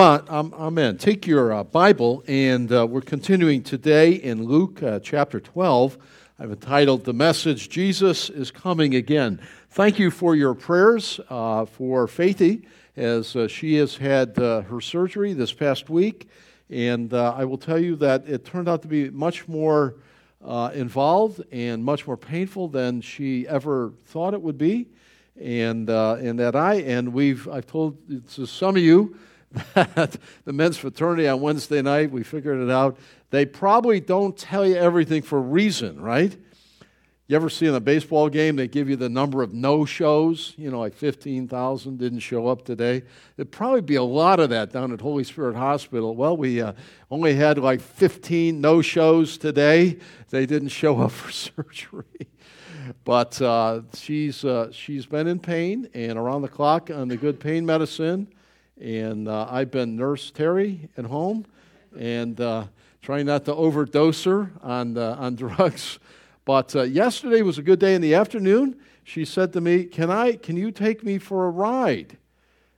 Amen. Take your uh, Bible, and uh, we're continuing today in Luke uh, chapter 12. I've entitled The Message Jesus is Coming Again. Thank you for your prayers uh, for Faithy as uh, she has had uh, her surgery this past week. And I will tell you that it turned out to be much more involved and much more painful than she ever thought it would be. And, and that I, and we've, I've told to some of you, that the men's fraternity on Wednesday night, we figured it out. They probably don't tell you everything for a reason, right? You ever see in a baseball game, they give you the number of no shows? You know, like 15,000 didn't show up today. There'd probably be a lot of that down at Holy Spirit Hospital. Well, we uh, only had like 15 no shows today. They didn't show up for surgery. But uh, she's, uh, she's been in pain and around the clock on the good pain medicine. And uh, I've been Nurse Terry at home and uh, trying not to overdose her on, uh, on drugs. But uh, yesterday was a good day in the afternoon. She said to me, can, I, can you take me for a ride?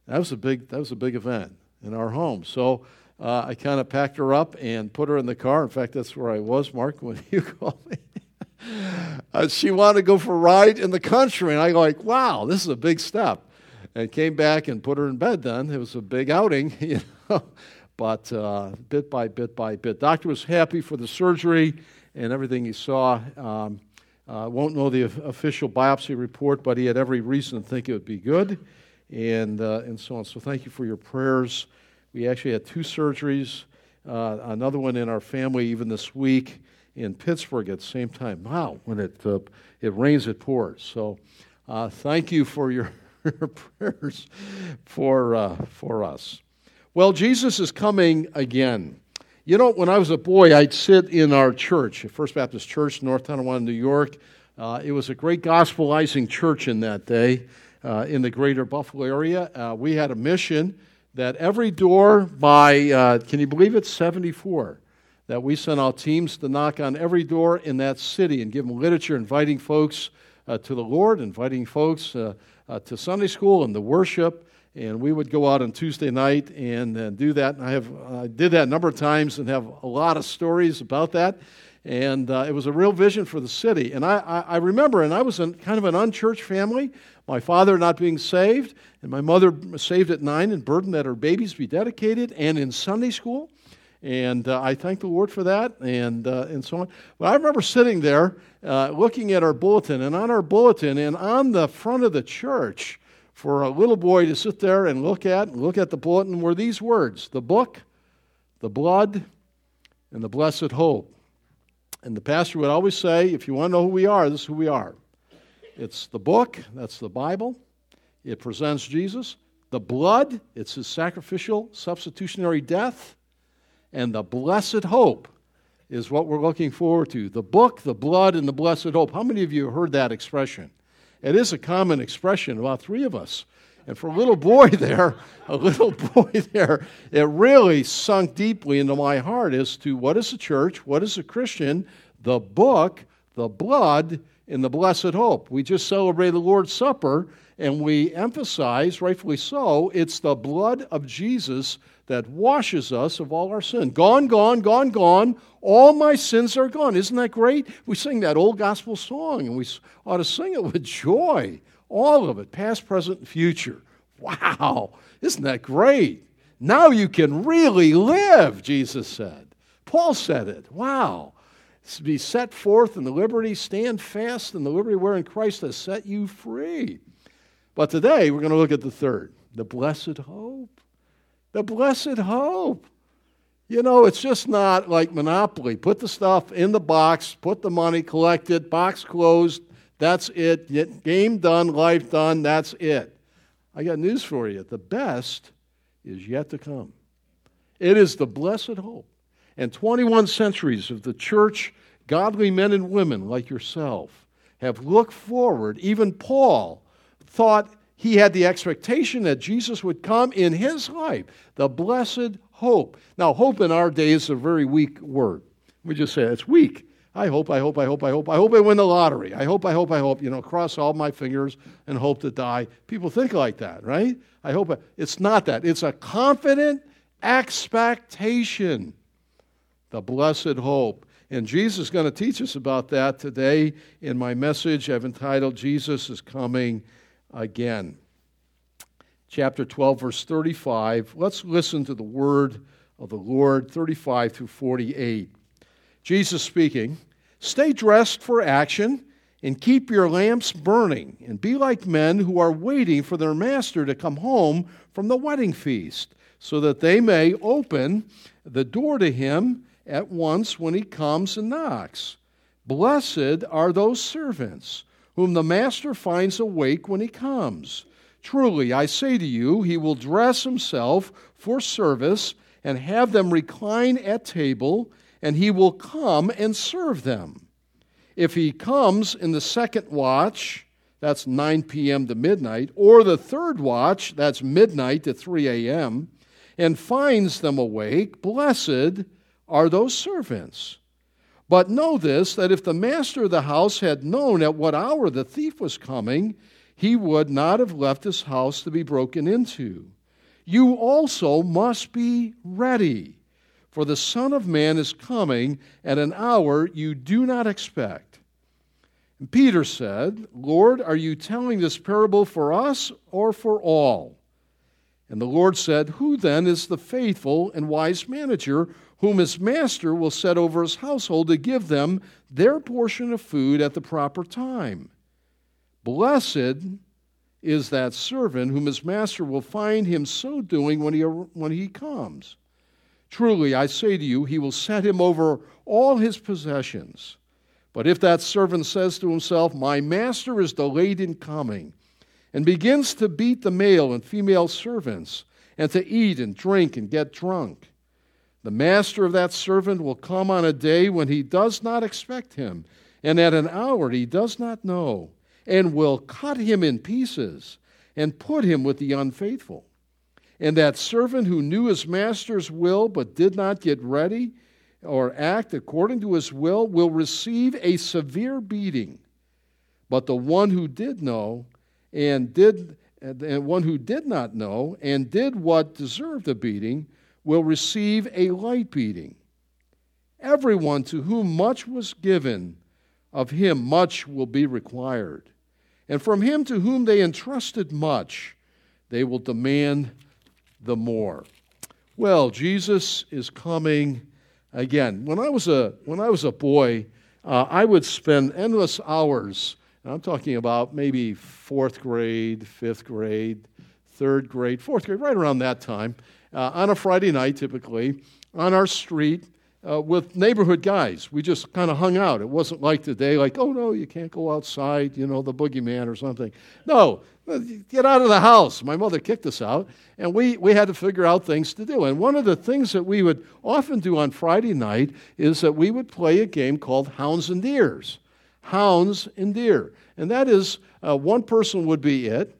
That was a big, that was a big event in our home. So uh, I kind of packed her up and put her in the car. In fact, that's where I was, Mark, when you called me. Uh, she wanted to go for a ride in the country. And I go like, wow, this is a big step and came back and put her in bed then. It was a big outing, you know. But uh, bit by bit by bit. Doctor was happy for the surgery and everything he saw. Um, uh, won't know the official biopsy report, but he had every reason to think it would be good, and uh, and so on. So thank you for your prayers. We actually had two surgeries, uh, another one in our family even this week in Pittsburgh at the same time. Wow, when it uh, it rains, it pours. So uh, thank you for your prayers for, uh, for us. Well, Jesus is coming again. You know, when I was a boy, I'd sit in our church, First Baptist Church, North Tonawanda, New York. Uh, it was a great gospelizing church in that day uh, in the greater Buffalo area. Uh, we had a mission that every door by, uh, can you believe it, 74, that we sent out teams to knock on every door in that city and give them literature, inviting folks uh, to the Lord, inviting folks uh, uh, to Sunday school and the worship. And we would go out on Tuesday night and uh, do that. And I have I did that a number of times and have a lot of stories about that. And uh, it was a real vision for the city. And I, I, I remember, and I was in kind of an unchurched family. My father not being saved, and my mother saved at nine and burdened that her babies be dedicated, and in Sunday school. And uh, I thank the Lord for that and, uh, and so on. But I remember sitting there uh, looking at our bulletin, and on our bulletin and on the front of the church, for a little boy to sit there and look at, and look at the bulletin were these words the book, the blood, and the blessed hope. And the pastor would always say, if you want to know who we are, this is who we are. It's the book, that's the Bible. It presents Jesus. The blood, it's his sacrificial, substitutionary death and the blessed hope is what we're looking forward to. The book, the blood, and the blessed hope. How many of you heard that expression? It is a common expression, about three of us. And for a little boy there, a little boy there, it really sunk deeply into my heart as to what is a church, what is a Christian, the book, the blood, and the blessed hope. We just celebrated the Lord's Supper, and we emphasize, rightfully so, it's the blood of Jesus that washes us of all our sin. Gone, gone, gone, gone. All my sins are gone. Isn't that great? We sing that old gospel song and we ought to sing it with joy. All of it, past, present, and future. Wow. Isn't that great? Now you can really live, Jesus said. Paul said it. Wow. Be set forth in the liberty, stand fast in the liberty wherein Christ has set you free. But today we're going to look at the third, the blessed hope. The blessed hope. You know, it's just not like Monopoly. Put the stuff in the box, put the money, collect it, box closed. That's it. Game done, life done. That's it. I got news for you. The best is yet to come. It is the blessed hope. And 21 centuries of the church, godly men and women like yourself, have looked forward. Even Paul thought he had the expectation that Jesus would come in his life, the blessed hope. Now, hope in our day is a very weak word. We just say it's weak. I hope, I hope, I hope, I hope, I hope I win the lottery. I hope, I hope, I hope, you know, cross all my fingers and hope to die. People think like that, right? I hope it's not that. It's a confident expectation, the blessed hope. And Jesus is going to teach us about that today in my message I've entitled Jesus is Coming Again. Chapter 12, verse 35. Let's listen to the word of the Lord, 35 through 48. Jesus speaking Stay dressed for action and keep your lamps burning, and be like men who are waiting for their master to come home from the wedding feast, so that they may open the door to him at once when he comes and knocks. Blessed are those servants whom the master finds awake when he comes. Truly, I say to you, he will dress himself for service and have them recline at table, and he will come and serve them. If he comes in the second watch, that's 9 p.m. to midnight, or the third watch, that's midnight to 3 a.m., and finds them awake, blessed are those servants. But know this that if the master of the house had known at what hour the thief was coming, he would not have left his house to be broken into. You also must be ready, for the Son of Man is coming at an hour you do not expect. And Peter said, Lord, are you telling this parable for us or for all? And the Lord said, Who then is the faithful and wise manager whom his master will set over his household to give them their portion of food at the proper time? Blessed is that servant whom his master will find him so doing when he, when he comes. Truly, I say to you, he will set him over all his possessions. But if that servant says to himself, My master is delayed in coming, and begins to beat the male and female servants, and to eat and drink and get drunk, the master of that servant will come on a day when he does not expect him, and at an hour he does not know and will cut him in pieces and put him with the unfaithful. And that servant who knew his master's will but did not get ready or act according to his will will receive a severe beating. But the one who did know and did and one who did not know and did what deserved a beating will receive a light beating. Everyone to whom much was given, of him much will be required. And from him to whom they entrusted much, they will demand the more. Well, Jesus is coming again. When I was a, when I was a boy, uh, I would spend endless hours, and I'm talking about maybe fourth grade, fifth grade, third grade, fourth grade, right around that time, uh, on a Friday night typically, on our street, uh, with neighborhood guys. We just kind of hung out. It wasn't like today, like, oh no, you can't go outside, you know, the boogeyman or something. No, get out of the house. My mother kicked us out, and we, we had to figure out things to do. And one of the things that we would often do on Friday night is that we would play a game called Hounds and Deers. Hounds and Deer. And that is, uh, one person would be it,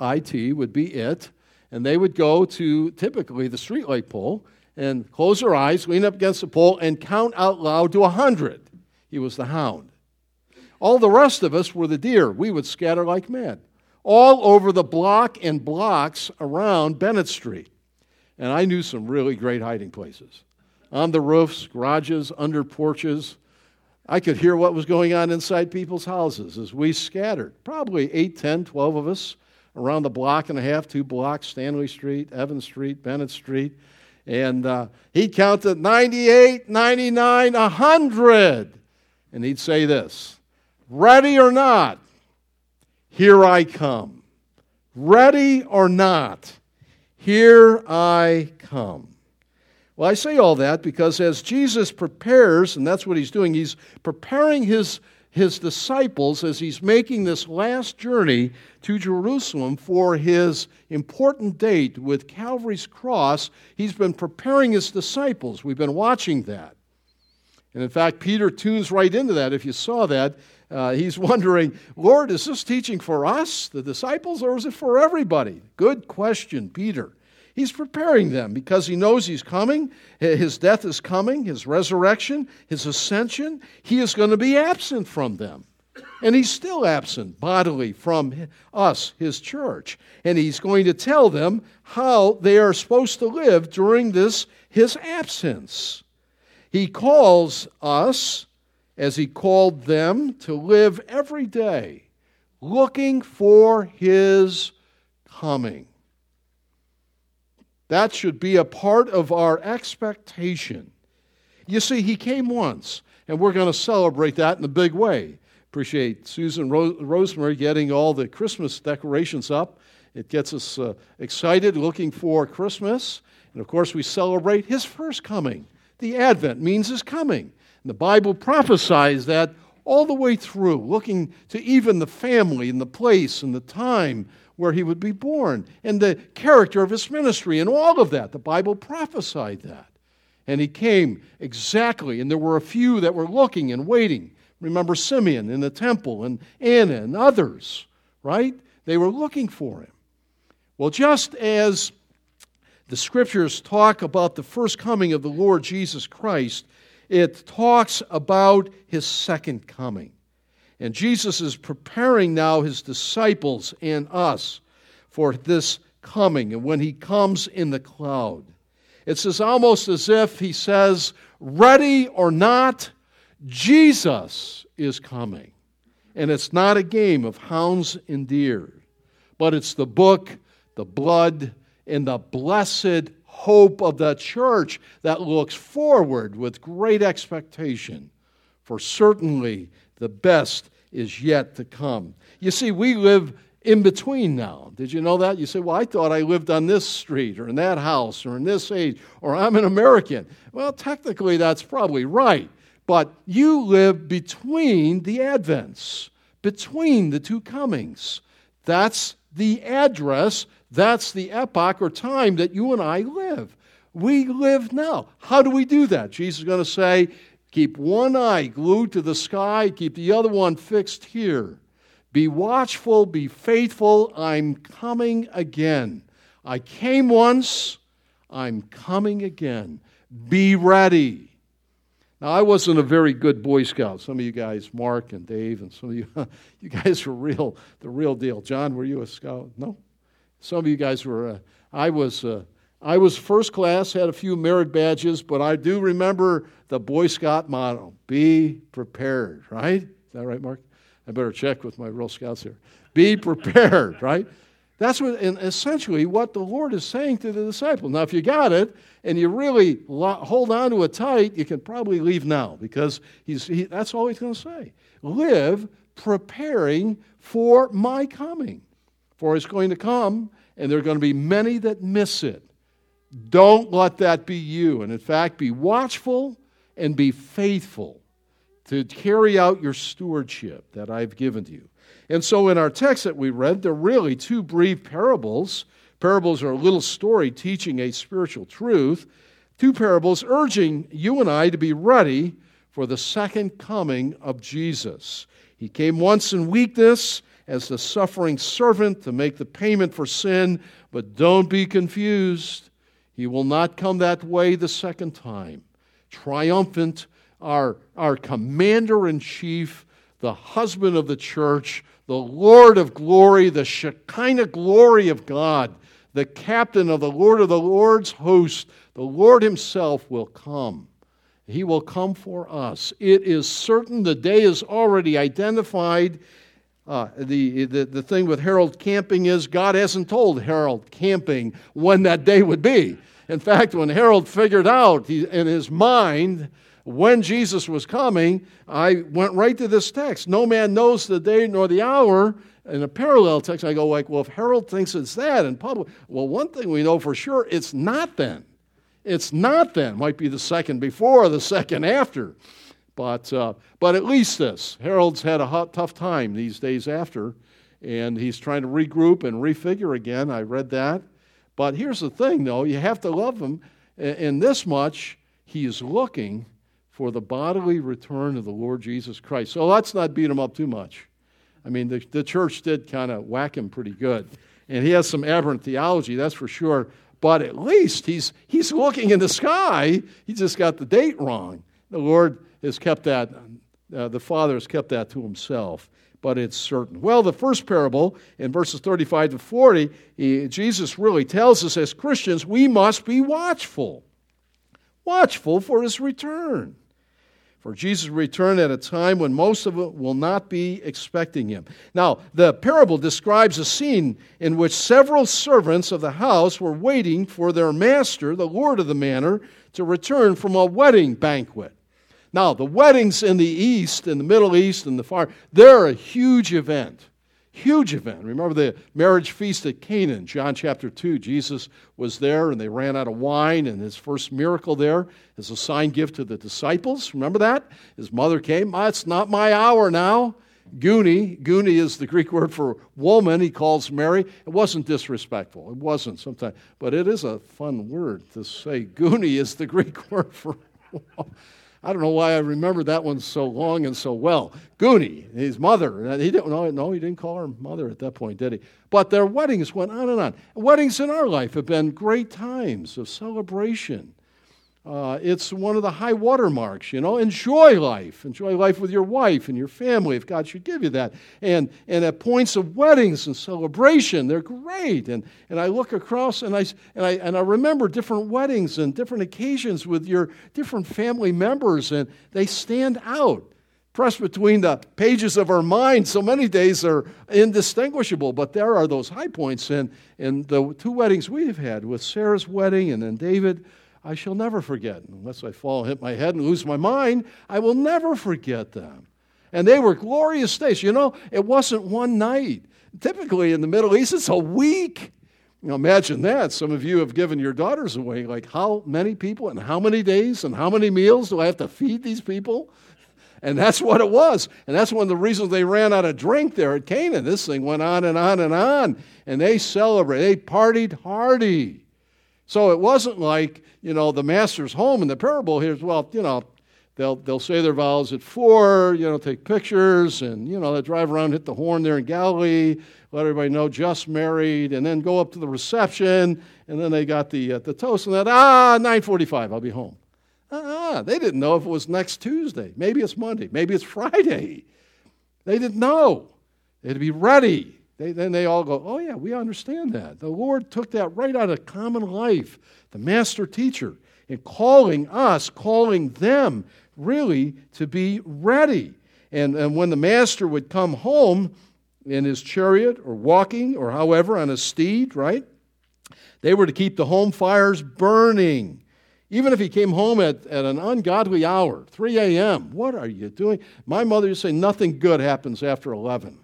IT would be it, and they would go to typically the streetlight pole and close their eyes, lean up against the pole, and count out loud to a 100. He was the hound. All the rest of us were the deer. We would scatter like mad all over the block and blocks around Bennett Street. And I knew some really great hiding places on the roofs, garages, under porches. I could hear what was going on inside people's houses as we scattered. Probably 8, 10, 12 of us around the block and a half, two blocks, Stanley Street, Evans Street, Bennett Street. And uh, he'd count to 98, 99, 100. And he'd say this Ready or not, here I come. Ready or not, here I come. Well, I say all that because as Jesus prepares, and that's what he's doing, he's preparing his his disciples as he's making this last journey to Jerusalem for his important date with Calvary's cross. He's been preparing his disciples. We've been watching that. And in fact, Peter tunes right into that. If you saw that, uh, he's wondering, Lord, is this teaching for us, the disciples, or is it for everybody? Good question, Peter. He's preparing them because he knows he's coming. His death is coming, his resurrection, his ascension. He is going to be absent from them. And he's still absent bodily from us, his church. And he's going to tell them how they are supposed to live during this, his absence. He calls us, as he called them, to live every day looking for his coming. That should be a part of our expectation. You see, he came once, and we're going to celebrate that in a big way. Appreciate Susan Ro- Rosemary getting all the Christmas decorations up. It gets us uh, excited, looking for Christmas. And of course, we celebrate his first coming. The Advent means his coming. And the Bible prophesies that all the way through, looking to even the family and the place and the time where he would be born and the character of his ministry and all of that. The Bible prophesied that. And he came exactly, and there were a few that were looking and waiting. Remember Simeon in the temple and Anna and others, right? They were looking for him. Well, just as the scriptures talk about the first coming of the Lord Jesus Christ, it talks about his second coming. And Jesus is preparing now his disciples and us for this coming and when he comes in the cloud. It's as almost as if he says, Ready or not, Jesus is coming. And it's not a game of hounds and deer, but it's the book, the blood, and the blessed hope of the church that looks forward with great expectation. For certainly the best is yet to come. You see, we live in between now. Did you know that? You say, well, I thought I lived on this street or in that house or in this age or I'm an American. Well, technically, that's probably right. But you live between the advents, between the two comings. That's the address, that's the epoch or time that you and I live. We live now. How do we do that? Jesus is going to say, keep one eye glued to the sky, keep the other one fixed here. Be watchful, be faithful. I'm coming again. I came once, I'm coming again. Be ready. Now, I wasn't a very good Boy Scout. Some of you guys, Mark and Dave, and some of you, you guys were real, the real deal. John, were you a scout? No. Some of you guys were. Uh, I was. Uh, I was first class, had a few merit badges, but I do remember the Boy Scout motto: "Be prepared." Right? Is that right, Mark? I better check with my real scouts here. Be prepared. Right? That's what, essentially what the Lord is saying to the disciples. Now, if you got it and you really hold on to it tight, you can probably leave now because he's, he, that's all he's going to say. Live preparing for my coming. For it's going to come, and there are going to be many that miss it. Don't let that be you. And in fact, be watchful and be faithful to carry out your stewardship that I've given to you. And so in our text that we read, there are really two brief parables. Parables are a little story teaching a spiritual truth. Two parables urging you and I to be ready for the second coming of Jesus. He came once in weakness as the suffering servant to make the payment for sin, but don't be confused. He will not come that way the second time. Triumphant, our, our commander in chief, the husband of the church, the Lord of glory, the Shekinah glory of God, the captain of the Lord of the Lord's host, the Lord Himself will come. He will come for us. It is certain the day is already identified. Uh, the, the, the thing with Harold Camping is God hasn't told Harold Camping when that day would be. In fact, when Harold figured out he, in his mind when Jesus was coming, I went right to this text. No man knows the day nor the hour. In a parallel text, I go like, well, if Harold thinks it's that in public, well, one thing we know for sure, it's not then. It's not then. Might be the second before, the second after. But, uh, but at least this. Harold's had a hot, tough time these days after, and he's trying to regroup and refigure again. I read that. But here's the thing, though you have to love him in this much. He is looking for the bodily return of the Lord Jesus Christ. So let's not beat him up too much. I mean, the, the church did kind of whack him pretty good. And he has some aberrant theology, that's for sure. But at least he's, he's looking in the sky. He just got the date wrong. The Lord has kept that, uh, the Father has kept that to himself. but it's certain. Well, the first parable in verses 35 to 40, he, Jesus really tells us as Christians we must be watchful. Watchful for his return. For Jesus return at a time when most of it will not be expecting him. Now, the parable describes a scene in which several servants of the house were waiting for their master, the Lord of the manor, to return from a wedding banquet. Now, the weddings in the East, in the Middle East, and the Far, they're a huge event. Huge event. Remember the marriage feast at Canaan, John chapter 2. Jesus was there and they ran out of wine, and his first miracle there is a sign gift to the disciples. Remember that? His mother came. Oh, it's not my hour now. Guni, Guni is the Greek word for woman. He calls Mary. It wasn't disrespectful. It wasn't sometimes, but it is a fun word to say. Guni is the Greek word for. I don't know why I remember that one so long and so well. Guni, his mother. He didn't, no, no, he didn't call her mother at that point, did he? But their weddings went on and on. Weddings in our life have been great times of celebration uh, it's one of the high water marks, you know. Enjoy life. Enjoy life with your wife and your family if God should give you that. And, and at points of weddings and celebration, they're great. And, and I look across and I, and, I, and I remember different weddings and different occasions with your different family members, and they stand out. Pressed between the pages of our mind, so many days are indistinguishable, but there are those high points. And, and the two weddings we've had with Sarah's wedding and then David I shall never forget. Unless I fall, hit my head, and lose my mind, I will never forget them. And they were glorious days. You know, it wasn't one night. Typically in the Middle East, it's a week. Know, imagine that. Some of you have given your daughters away. Like, how many people and how many days and how many meals do I have to feed these people? And that's what it was. And that's one of the reasons they ran out of drink there at Canaan. This thing went on and on and on. And they celebrated. They partied hardy. So it wasn't like, you know, the master's home in the parable here is, Well, you know, they'll, they'll say their vows at four, you know, take pictures, and, you know, they drive around, hit the horn there in Galilee, let everybody know just married, and then go up to the reception, and then they got the, uh, the toast, and then, ah, 945, I'll be home. Ah, they didn't know if it was next Tuesday. Maybe it's Monday. Maybe it's Friday. They didn't know. They had to be ready. They, then they all go, Oh, yeah, we understand that. The Lord took that right out of common life, the master teacher, and calling us, calling them really to be ready. And, and when the master would come home in his chariot or walking or however on a steed, right? They were to keep the home fires burning. Even if he came home at, at an ungodly hour, 3 a.m., what are you doing? My mother used to say nothing good happens after 11.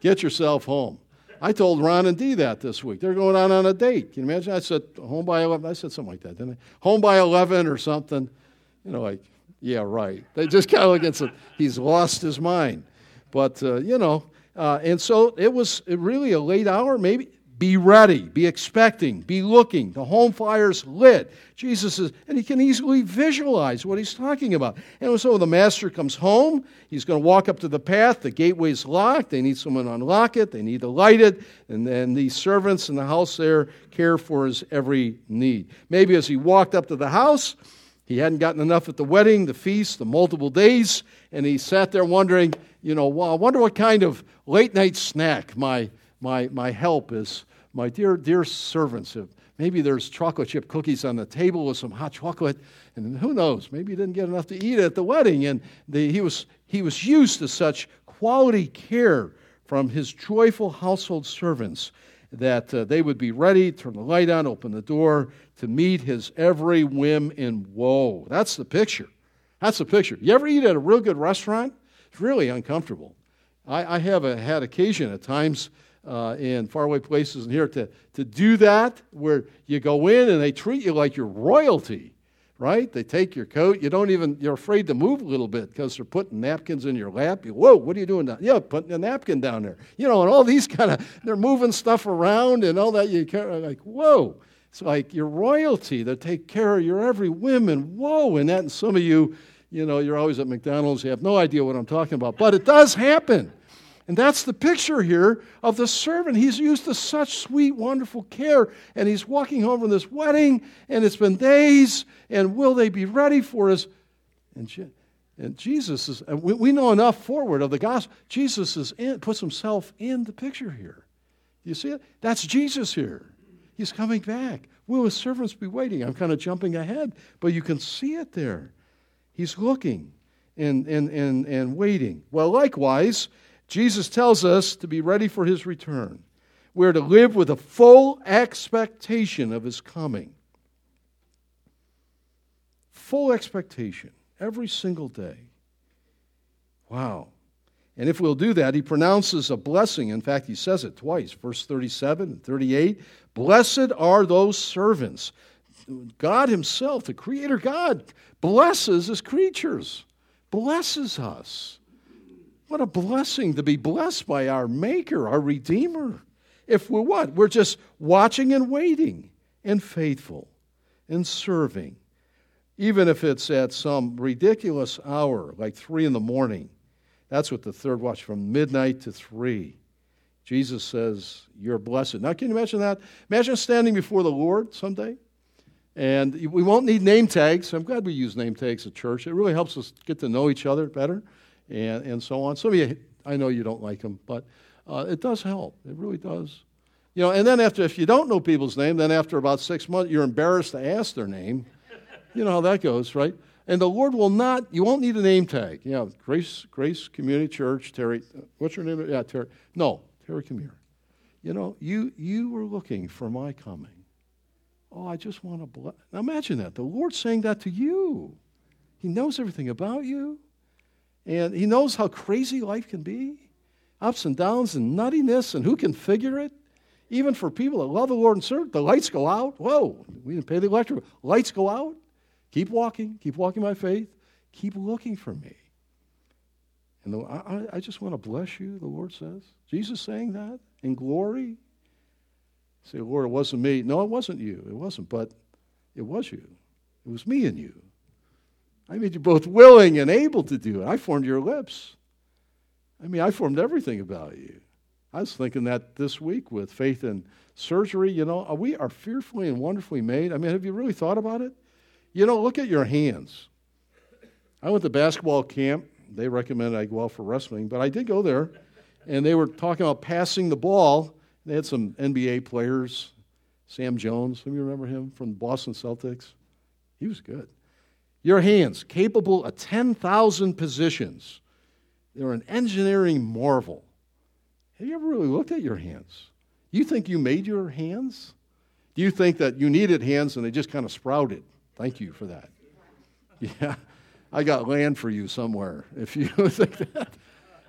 Get yourself home. I told Ron and Dee that this week. They're going out on a date. Can you imagine? I said, home by 11. I said something like that, didn't I? Home by 11 or something. You know, like, yeah, right. They just kind of look at. He's lost his mind. But, uh, you know, uh, and so it was really a late hour, maybe be ready, be expecting, be looking. The home fire's lit. Jesus is, and he can easily visualize what he's talking about. And so the master comes home. He's going to walk up to the path. The gateway's locked. They need someone to unlock it. They need to light it. And then these servants in the house there care for his every need. Maybe as he walked up to the house, he hadn't gotten enough at the wedding, the feast, the multiple days, and he sat there wondering, you know, well, I wonder what kind of late night snack my my, my help is my dear, dear servants. Have, maybe there's chocolate chip cookies on the table with some hot chocolate, and who knows? Maybe he didn't get enough to eat at the wedding. And the, he, was, he was used to such quality care from his joyful household servants that uh, they would be ready, turn the light on, open the door to meet his every whim and woe. That's the picture. That's the picture. You ever eat at a real good restaurant? It's really uncomfortable. I, I have a, had occasion at times uh, in faraway places and here to, to do that, where you go in and they treat you like you're royalty, right? They take your coat. You don't even, you're afraid to move a little bit because they're putting napkins in your lap. You, Whoa, what are you doing down Yeah, putting a napkin down there. You know, and all these kind of, they're moving stuff around and all that. You kind of like, whoa. It's like your royalty. They take care of your every whim and whoa. And that, and some of you, you know, you're always at McDonald's. You have no idea what I'm talking about. But it does happen. And that's the picture here of the servant. He's used to such sweet, wonderful care, and he's walking home from this wedding, and it's been days, and will they be ready for us? And And Jesus is, and we, we know enough forward of the gospel. Jesus is in, puts himself in the picture here. You see it? That's Jesus here. He's coming back. Will his servants be waiting? I'm kind of jumping ahead, but you can see it there. He's looking and, and, and, and waiting. Well, likewise, Jesus tells us to be ready for his return. We're to live with a full expectation of his coming. Full expectation every single day. Wow. And if we'll do that, he pronounces a blessing. In fact, he says it twice, verse 37 and 38. Blessed are those servants. God Himself, the Creator God, blesses His creatures, blesses us. What a blessing to be blessed by our Maker, our Redeemer. If we're what? We're just watching and waiting and faithful and serving. Even if it's at some ridiculous hour, like three in the morning. That's what the third watch, from midnight to three. Jesus says, You're blessed. Now, can you imagine that? Imagine standing before the Lord someday. And we won't need name tags. I'm glad we use name tags at church. It really helps us get to know each other better and, and so on. Some of you, I know you don't like them, but uh, it does help. It really does. You know, and then after, if you don't know people's name, then after about six months, you're embarrassed to ask their name. You know how that goes, right? And the Lord will not, you won't need a name tag. Know, Grace, Grace Community Church, Terry, what's your name? Yeah, Terry. No, Terry, come here. You know, you, you were looking for my coming. Oh, I just want to bless. Now imagine that. The Lord's saying that to you. He knows everything about you. And He knows how crazy life can be ups and downs and nuttiness, and who can figure it? Even for people that love the Lord and serve, the lights go out. Whoa, we didn't pay the electric. Lights go out. Keep walking. Keep walking by faith. Keep looking for me. And the, I, I just want to bless you, the Lord says. Jesus saying that in glory. Say, Lord, it wasn't me. No, it wasn't you. It wasn't, but it was you. It was me and you. I made you both willing and able to do it. I formed your lips. I mean, I formed everything about you. I was thinking that this week with faith and surgery. You know, we are fearfully and wonderfully made. I mean, have you really thought about it? You know, look at your hands. I went to basketball camp. They recommended I go out for wrestling, but I did go there, and they were talking about passing the ball. They had some NBA players, Sam Jones. Some of you remember him from Boston Celtics? He was good. Your hands, capable of 10,000 positions. They're an engineering marvel. Have you ever really looked at your hands? You think you made your hands? Do you think that you needed hands and they just kind of sprouted? Thank you for that. Yeah, I got land for you somewhere if you think that.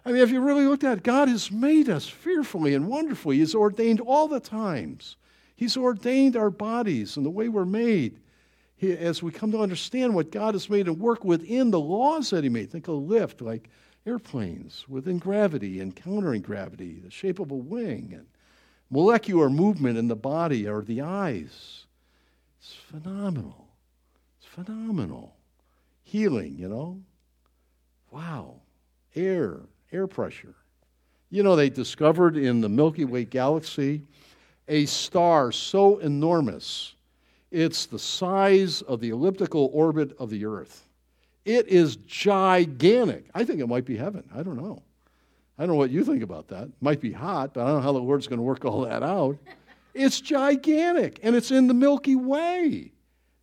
I mean, if you really looked at it, God has made us fearfully and wonderfully. He's ordained all the times. He's ordained our bodies and the way we're made. As we come to understand what God has made and work within the laws that He made, think of lift like airplanes within gravity and countering gravity, the shape of a wing, and molecular movement in the body or the eyes. It's phenomenal. It's phenomenal. Healing, you know? Wow. Air, air pressure. You know, they discovered in the Milky Way galaxy a star so enormous, it's the size of the elliptical orbit of the Earth. It is gigantic. I think it might be heaven. I don't know. I don't know what you think about that. It might be hot, but I don't know how the Lord's going to work all that out. It's gigantic, and it's in the Milky Way.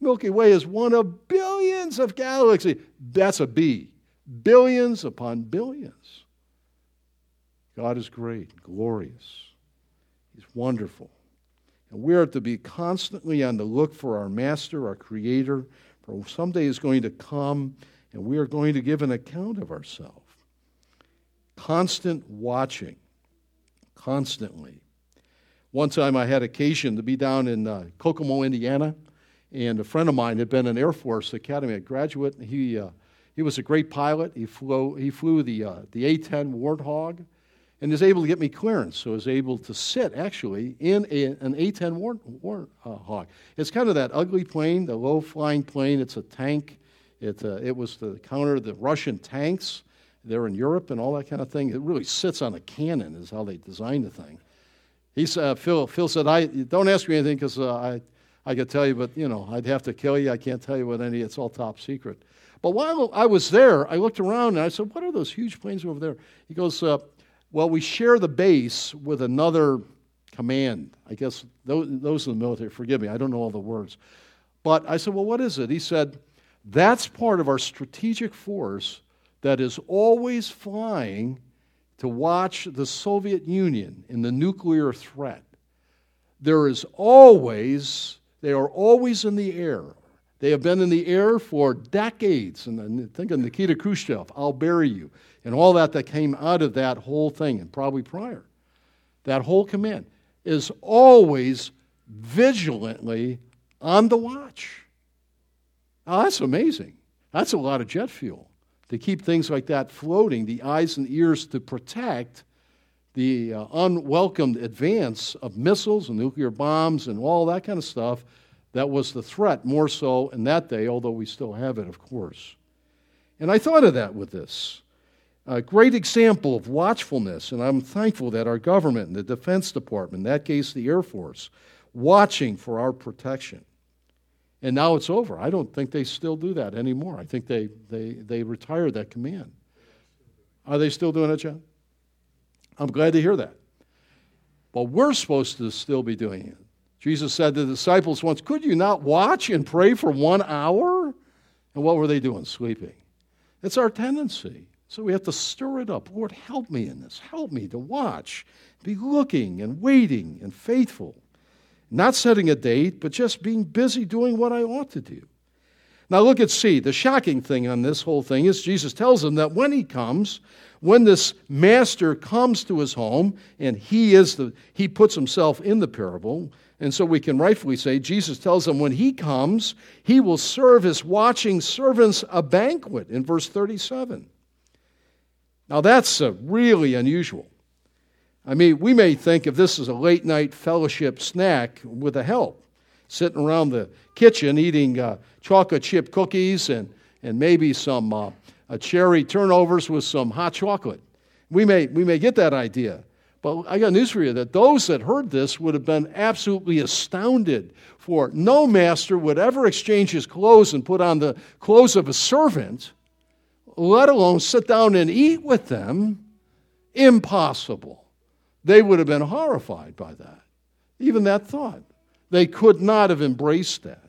Milky Way is one of billions of galaxies. That's a B. Billions upon billions. God is great, glorious. He's wonderful. And we are to be constantly on the look for our Master, our Creator, for someday is going to come and we are going to give an account of ourselves. Constant watching, constantly. One time I had occasion to be down in uh, Kokomo, Indiana, and a friend of mine had been an Air Force Academy graduate. He, uh, he was a great pilot. He flew, he flew the, uh, the A 10 Warthog and is able to get me clearance. So is able to sit actually in a, an A-10 War, Warthog. It's kind of that ugly plane, the low-flying plane. It's a tank. It, uh, it was to counter the Russian tanks there in Europe and all that kind of thing. It really sits on a cannon is how they designed the thing. He uh, Phil, Phil said, I, don't ask me anything because uh, I, I could tell you, but you know, I'd have to kill you. I can't tell you what any. It's all top secret. But while I was there, I looked around and I said, "What are those huge planes over there?" He goes, uh, "Well, we share the base with another command. I guess those, those in the military. Forgive me, I don't know all the words." But I said, "Well, what is it?" He said, "That's part of our strategic force that is always flying to watch the Soviet Union in the nuclear threat. There is always, they are always in the air. They have been in the air for decades. And think of Nikita Khrushchev, I'll bury you, and all that that came out of that whole thing, and probably prior. That whole command is always vigilantly on the watch. Now, that's amazing. That's a lot of jet fuel to keep things like that floating, the eyes and ears to protect the uh, unwelcomed advance of missiles and nuclear bombs and all that kind of stuff. That was the threat more so in that day, although we still have it, of course. And I thought of that with this. A great example of watchfulness, and I'm thankful that our government and the Defense Department, in that case the Air Force, watching for our protection. And now it's over. I don't think they still do that anymore. I think they, they, they retired that command. Are they still doing it, John? I'm glad to hear that. But we're supposed to still be doing it. Jesus said to the disciples once, Could you not watch and pray for one hour? And what were they doing? Sleeping. It's our tendency. So we have to stir it up. Lord, help me in this. Help me to watch, be looking and waiting and faithful. Not setting a date, but just being busy doing what I ought to do. Now look at C. The shocking thing on this whole thing is Jesus tells them that when he comes, when this master comes to his home, and he is the he puts himself in the parable, and so we can rightfully say Jesus tells them when he comes, he will serve his watching servants a banquet in verse 37. Now that's uh, really unusual. I mean, we may think of this as a late night fellowship snack with a help, sitting around the kitchen eating uh, chocolate chip cookies and, and maybe some uh, cherry turnovers with some hot chocolate. We may, we may get that idea. But I got news for you that those that heard this would have been absolutely astounded, for no master would ever exchange his clothes and put on the clothes of a servant, let alone sit down and eat with them. Impossible. They would have been horrified by that, even that thought. They could not have embraced that.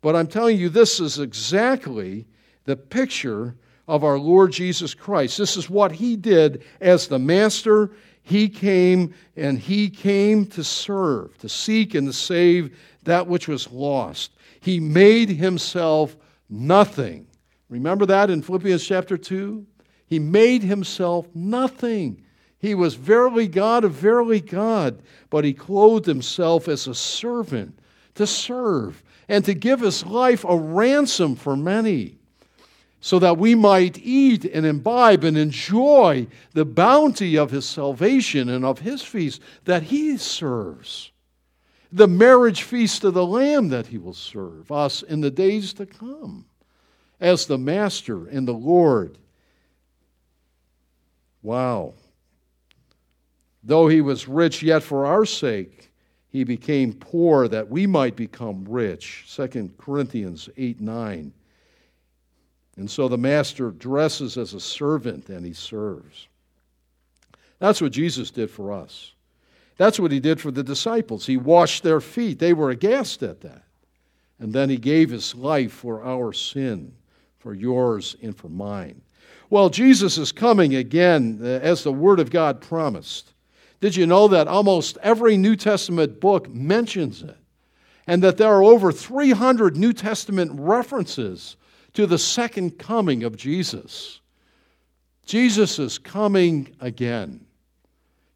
But I'm telling you, this is exactly the picture of our Lord Jesus Christ. This is what he did as the master. He came and he came to serve, to seek and to save that which was lost. He made himself nothing. Remember that in Philippians chapter 2? He made himself nothing. He was verily God of verily God, but he clothed himself as a servant to serve and to give his life a ransom for many, so that we might eat and imbibe and enjoy the bounty of his salvation and of his feast that he serves. The marriage feast of the Lamb that he will serve us in the days to come as the Master and the Lord. Wow. Though he was rich, yet for our sake he became poor that we might become rich. 2 Corinthians 8 9. And so the master dresses as a servant and he serves. That's what Jesus did for us. That's what he did for the disciples. He washed their feet. They were aghast at that. And then he gave his life for our sin, for yours and for mine. Well, Jesus is coming again uh, as the Word of God promised. Did you know that almost every New Testament book mentions it? And that there are over 300 New Testament references to the second coming of Jesus. Jesus is coming again.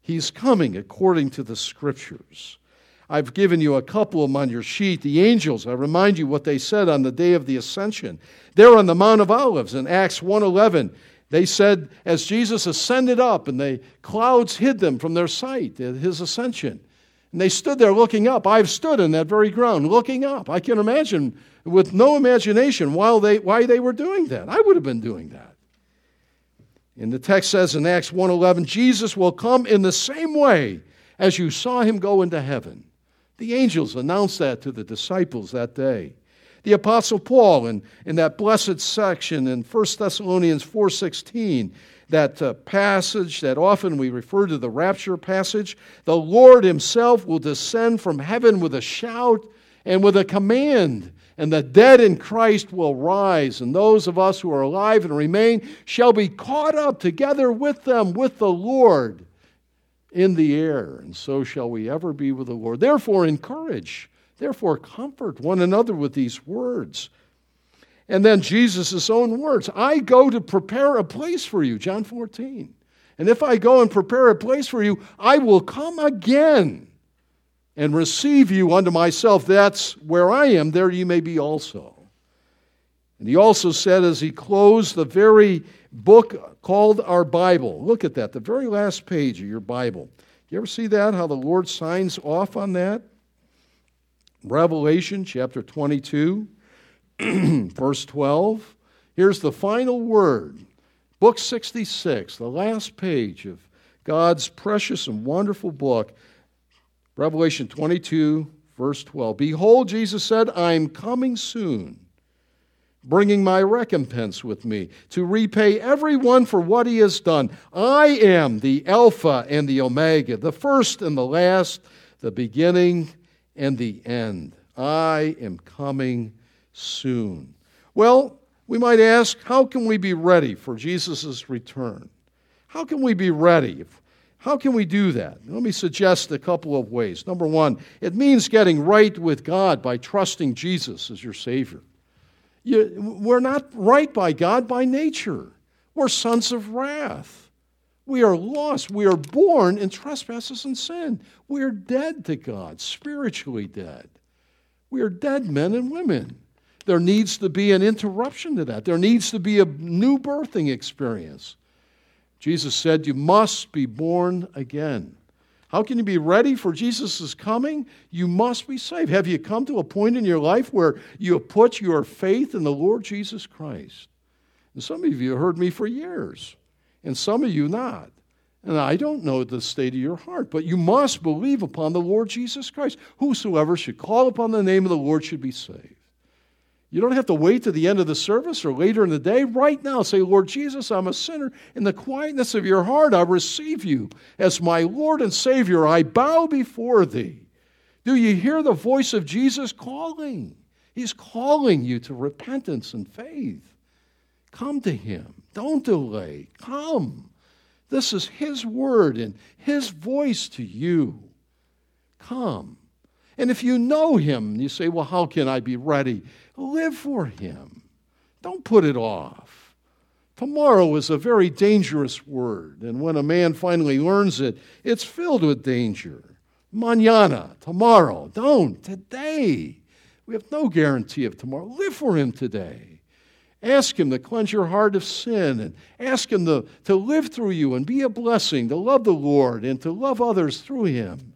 He's coming according to the scriptures. I've given you a couple of them on your sheet. The angels, I remind you what they said on the day of the ascension. They're on the Mount of Olives in Acts 1:11. They said, as Jesus ascended up and the clouds hid them from their sight at his ascension, and they stood there looking up. I've stood in that very ground looking up. I can imagine with no imagination while they, why they were doing that. I would have been doing that. And the text says in Acts 1:11, Jesus will come in the same way as you saw him go into heaven The angels announced that to the disciples that day. The apostle Paul in, in that blessed section in 1 Thessalonians 4:16, that uh, passage that often we refer to the rapture passage, the Lord himself will descend from heaven with a shout and with a command, and the dead in Christ will rise, and those of us who are alive and remain shall be caught up together with them with the Lord in the air, and so shall we ever be with the Lord. Therefore, encourage, therefore, comfort one another with these words. And then Jesus' own words I go to prepare a place for you, John 14. And if I go and prepare a place for you, I will come again and receive you unto myself. That's where I am, there you may be also. And he also said, as he closed the very book called our Bible, look at that, the very last page of your Bible. You ever see that? How the Lord signs off on that? Revelation chapter 22, verse 12. Here's the final word. Book 66, the last page of God's precious and wonderful book. Revelation 22, verse 12. Behold, Jesus said, I'm coming soon bringing my recompense with me, to repay everyone for what he has done. I am the Alpha and the Omega, the first and the last, the beginning and the end. I am coming soon. Well, we might ask, how can we be ready for Jesus' return? How can we be ready? How can we do that? Let me suggest a couple of ways. Number one, it means getting right with God by trusting Jesus as your Savior. You, we're not right by God by nature. We're sons of wrath. We are lost. We are born in trespasses and sin. We are dead to God, spiritually dead. We are dead men and women. There needs to be an interruption to that. There needs to be a new birthing experience. Jesus said, You must be born again. How can you be ready for Jesus' coming? You must be saved. Have you come to a point in your life where you have put your faith in the Lord Jesus Christ? And some of you have heard me for years, and some of you not. And I don't know the state of your heart, but you must believe upon the Lord Jesus Christ. Whosoever should call upon the name of the Lord should be saved. You don't have to wait to the end of the service or later in the day. Right now, say, Lord Jesus, I'm a sinner. In the quietness of your heart, I receive you as my Lord and Savior. I bow before thee. Do you hear the voice of Jesus calling? He's calling you to repentance and faith. Come to him. Don't delay. Come. This is his word and his voice to you. Come. And if you know him, you say, Well, how can I be ready? Live for Him. Don't put it off. Tomorrow is a very dangerous word, and when a man finally learns it, it's filled with danger. Mañana, tomorrow. Don't, today. We have no guarantee of tomorrow. Live for Him today. Ask Him to cleanse your heart of sin and ask Him to, to live through you and be a blessing, to love the Lord and to love others through Him.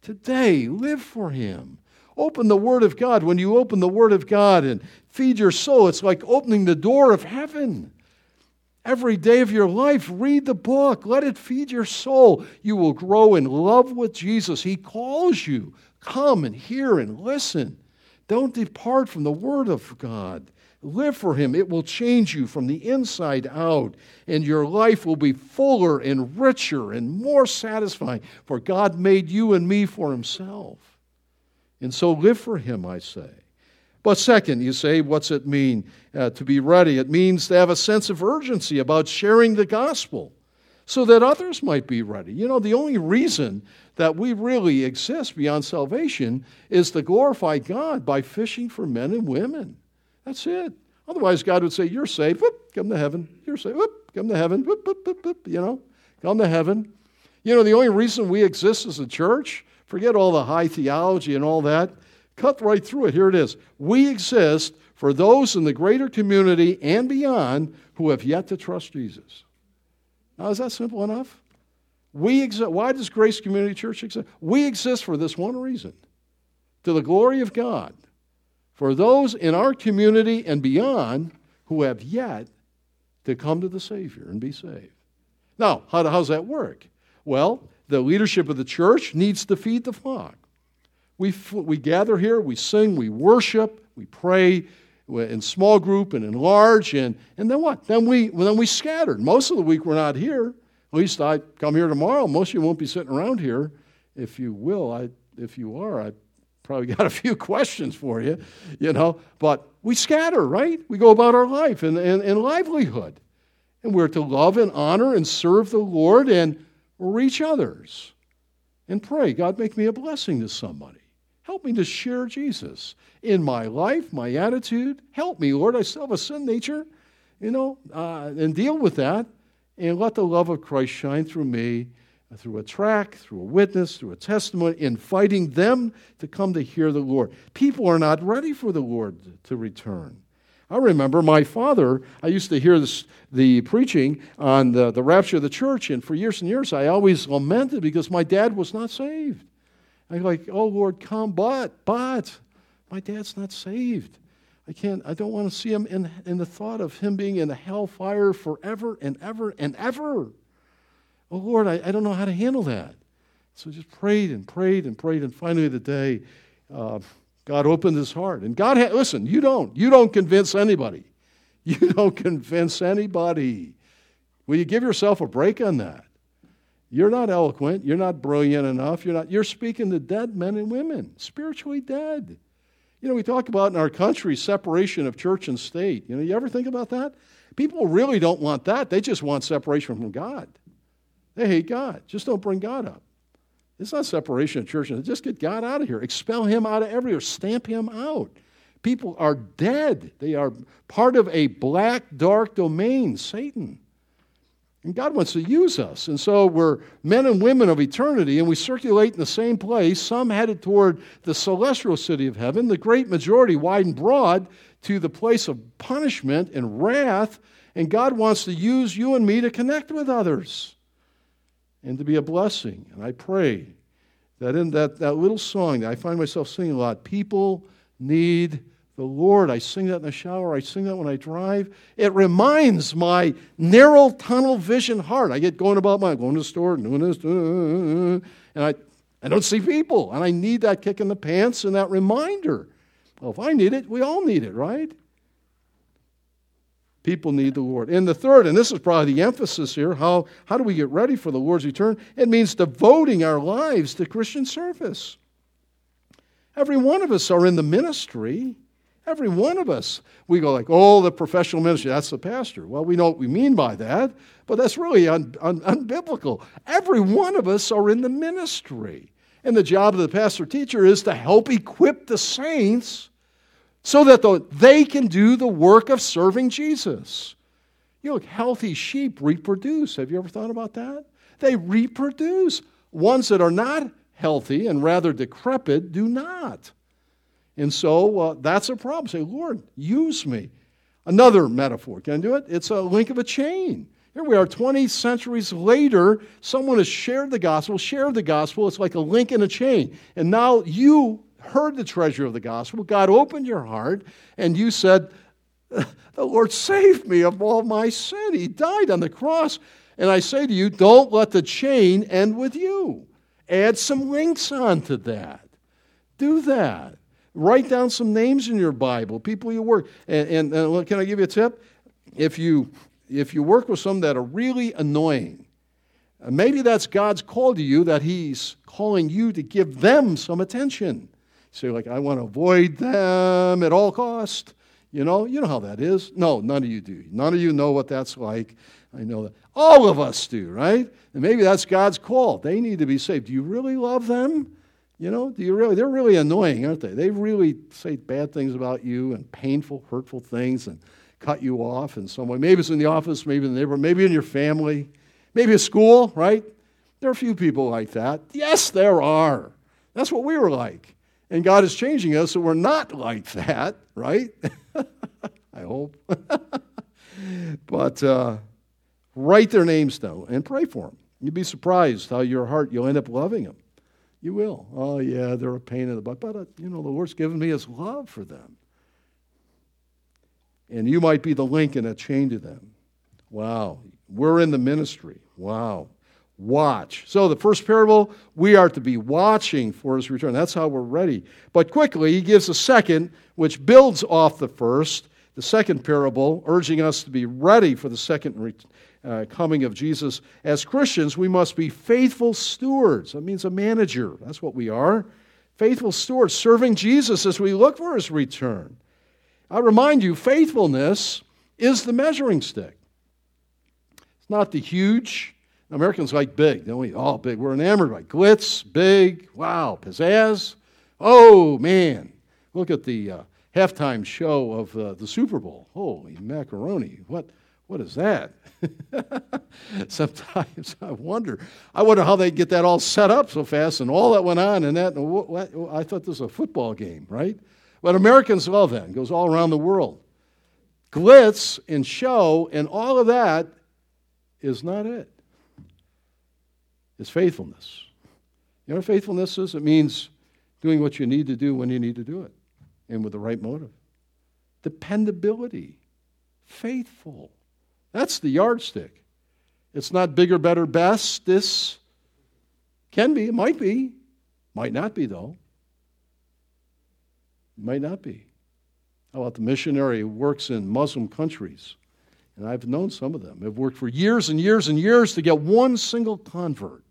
Today, live for Him. Open the Word of God. When you open the Word of God and feed your soul, it's like opening the door of heaven. Every day of your life, read the book. Let it feed your soul. You will grow in love with Jesus. He calls you. Come and hear and listen. Don't depart from the Word of God. Live for Him. It will change you from the inside out, and your life will be fuller and richer and more satisfying, for God made you and me for Himself. And so live for Him, I say. But second, you say, what's it mean uh, to be ready? It means to have a sense of urgency about sharing the gospel so that others might be ready. You know, the only reason that we really exist beyond salvation is to glorify God by fishing for men and women. That's it. Otherwise, God would say, You're saved. Whoop, come to heaven. You're saved. Whoop, come to heaven. Whoop, whoop, whoop, whoop, you know, come to heaven. You know, the only reason we exist as a church Forget all the high theology and all that. Cut right through it. Here it is. We exist for those in the greater community and beyond who have yet to trust Jesus. Now, is that simple enough? We exist. Why does Grace Community Church exist? We exist for this one reason to the glory of God, for those in our community and beyond who have yet to come to the Savior and be saved. Now, how, does that work? Well, the leadership of the church needs to feed the flock. We, we gather here, we sing, we worship, we pray in small group and in large, and, and then what? Then we, then we scattered. Most of the week we're not here. At least I come here tomorrow. Most of you won't be sitting around here. If you will, I, if you are, I probably got a few questions for you, you know. But we scatter, right? We go about our life and, and, and livelihood. And we're to love and honor and serve the Lord and reach others and pray, God, make me a blessing to somebody. Help me to share Jesus in my life, my attitude. Help me, Lord. I still have a sin nature, you know, uh, and deal with that. And let the love of Christ shine through me, through a track, through a witness, through a testimony, inviting them to come to hear the Lord. People are not ready for the Lord to return. I remember my father, I used to hear this, the preaching on the, the rapture of the church, and for years and years I always lamented because my dad was not saved. I'm like, oh Lord, come, but, but, my dad's not saved. I can't, I don't want to see him in, in the thought of him being in the hellfire forever and ever and ever. Oh Lord, I, I don't know how to handle that. So just prayed and prayed and prayed, and finally the day, uh, God opened his heart. And God, had, listen, you don't. You don't convince anybody. You don't convince anybody. Will you give yourself a break on that? You're not eloquent. You're not brilliant enough. You're not. You're speaking to dead men and women, spiritually dead. You know, we talk about in our country separation of church and state. You know, you ever think about that? People really don't want that. They just want separation from God. They hate God. Just don't bring God up. It's not separation of church just get God out of here. Expel him out of everywhere. Stamp him out. People are dead. They are part of a black, dark domain, Satan. And God wants to use us. And so we're men and women of eternity, and we circulate in the same place, some headed toward the celestial city of heaven, the great majority wide and broad to the place of punishment and wrath. And God wants to use you and me to connect with others and to be a blessing. And I pray that in that, that little song that I find myself singing a lot, people need the Lord. I sing that in the shower. I sing that when I drive. It reminds my narrow tunnel vision heart. I get going about my going to the store, doing this, and I, I don't see people. And I need that kick in the pants and that reminder. Well, if I need it, we all need it, right? People need the Lord. And the third, and this is probably the emphasis here, how, how do we get ready for the Lord's return? It means devoting our lives to Christian service. Every one of us are in the ministry. Every one of us. We go like, oh, the professional ministry, that's the pastor. Well, we know what we mean by that, but that's really un, un, unbiblical. Every one of us are in the ministry. And the job of the pastor teacher is to help equip the saints so that the, they can do the work of serving Jesus. You know, healthy sheep reproduce. Have you ever thought about that? They reproduce. Ones that are not healthy and rather decrepit do not. And so uh, that's a problem. Say, Lord, use me. Another metaphor. Can I do it? It's a link of a chain. Here we are 20 centuries later. Someone has shared the gospel, shared the gospel. It's like a link in a chain. And now you heard the treasure of the gospel. God opened your heart, and you said, The Lord saved me of all my sin. He died on the cross. And I say to you, don't let the chain end with you. Add some links onto that. Do that. Write down some names in your Bible, people you work. And, and, and can I give you a tip? If you if you work with some that are really annoying, maybe that's God's call to you that He's calling you to give them some attention. So like, I want to avoid them at all cost. You know, you know how that is. No, none of you do. None of you know what that's like. I know that. All of us do, right? And maybe that's God's call. They need to be saved. Do you really love them? You know, do you really? They're really annoying, aren't they? They really say bad things about you and painful, hurtful things and cut you off in some way. Maybe it's in the office, maybe in the neighborhood, maybe in your family, maybe at school, right? There are a few people like that. Yes, there are. That's what we were like. And God is changing us so we're not like that, right? I hope. but uh, write their names down and pray for them. You'd be surprised how your heart, you'll end up loving them. You will. Oh, yeah, they're a pain in the butt. But, uh, you know, the Lord's given me his love for them. And you might be the link in a chain to them. Wow. We're in the ministry. Wow. Watch. So, the first parable, we are to be watching for his return. That's how we're ready. But quickly, he gives a second, which builds off the first, the second parable, urging us to be ready for the second uh, coming of Jesus. As Christians, we must be faithful stewards. That means a manager. That's what we are. Faithful stewards, serving Jesus as we look for his return. I remind you, faithfulness is the measuring stick. It's not the huge. Americans like big, don't we? All big. We're enamored by glitz, big, wow, pizzazz. Oh, man. Look at the uh, halftime show of uh, the Super Bowl. Holy macaroni. What, what is that? Sometimes I wonder. I wonder how they get that all set up so fast and all that went on and that. And what, what, I thought this was a football game, right? But Americans love that. It goes all around the world. Glitz and show and all of that is not it. It's faithfulness. You know what faithfulness is? It means doing what you need to do when you need to do it and with the right motive. Dependability. Faithful. That's the yardstick. It's not bigger, better, best. This can be, it might be, might not be, though. Might not be. How about the missionary who works in Muslim countries? And I've known some of them. Have worked for years and years and years to get one single convert.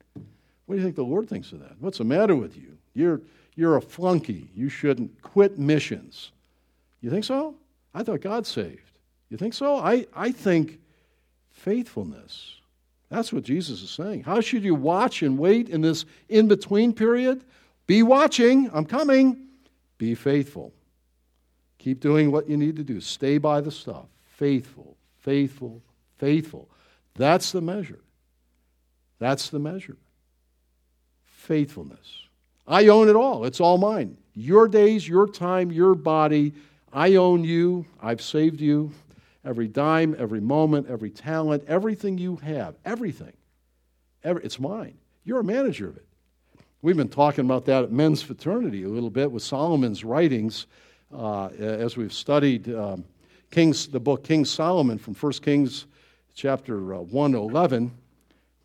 What do you think the Lord thinks of that? What's the matter with you? You're, you're a flunky. You shouldn't quit missions. You think so? I thought God saved. You think so? I, I think faithfulness. That's what Jesus is saying. How should you watch and wait in this in between period? Be watching. I'm coming. Be faithful. Keep doing what you need to do. Stay by the stuff. Faithful, faithful, faithful. That's the measure. That's the measure. Faithfulness. I own it all. It's all mine. Your days, your time, your body. I own you. I've saved you every dime, every moment, every talent, everything you have, everything. Every, it's mine. You're a manager of it. We've been talking about that at men's fraternity a little bit with Solomon's writings uh, as we've studied um, Kings, the book King Solomon from 1 Kings chapter uh, 1 11,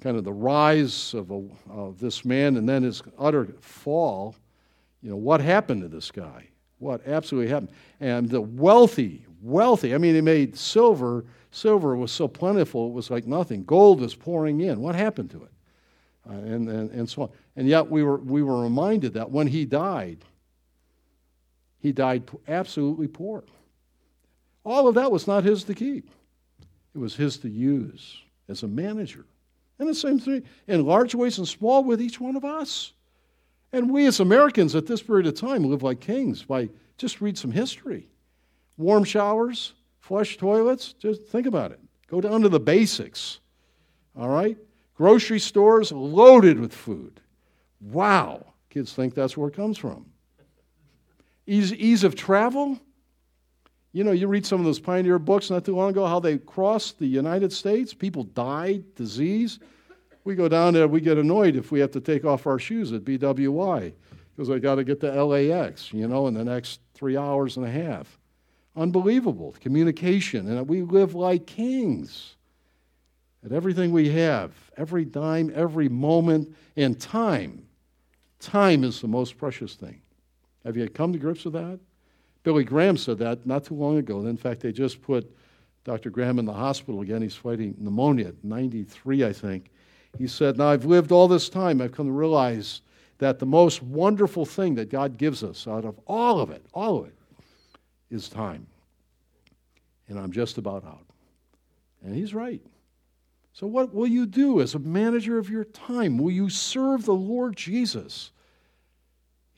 kind of the rise of, a, of this man and then his utter fall. You know, what happened to this guy? What absolutely happened? And the wealthy, wealthy. I mean, they made silver. Silver was so plentiful, it was like nothing. Gold was pouring in. What happened to it? Uh, and, and, and so on. And yet we were, we were reminded that when he died, he died absolutely poor. All of that was not his to keep, it was his to use as a manager. And the same thing in large ways and small with each one of us. And we as Americans at this period of time live like kings by just read some history warm showers, flush toilets. Just think about it. Go down to the basics. All right? Grocery stores loaded with food. Wow. Kids think that's where it comes from. Ease, ease of travel. You know, you read some of those pioneer books not too long ago, how they crossed the United States. People died, disease. We go down there, we get annoyed if we have to take off our shoes at BWI because I got to get to LAX, you know, in the next three hours and a half. Unbelievable. Communication. And we live like kings. At everything we have, every dime, every moment, and time. Time is the most precious thing. Have you come to grips with that? Billy Graham said that not too long ago. In fact, they just put Dr. Graham in the hospital again. He's fighting pneumonia 93, I think. He said, Now I've lived all this time, I've come to realize that the most wonderful thing that God gives us out of all of it, all of it, is time. And I'm just about out. And he's right. So, what will you do as a manager of your time? Will you serve the Lord Jesus?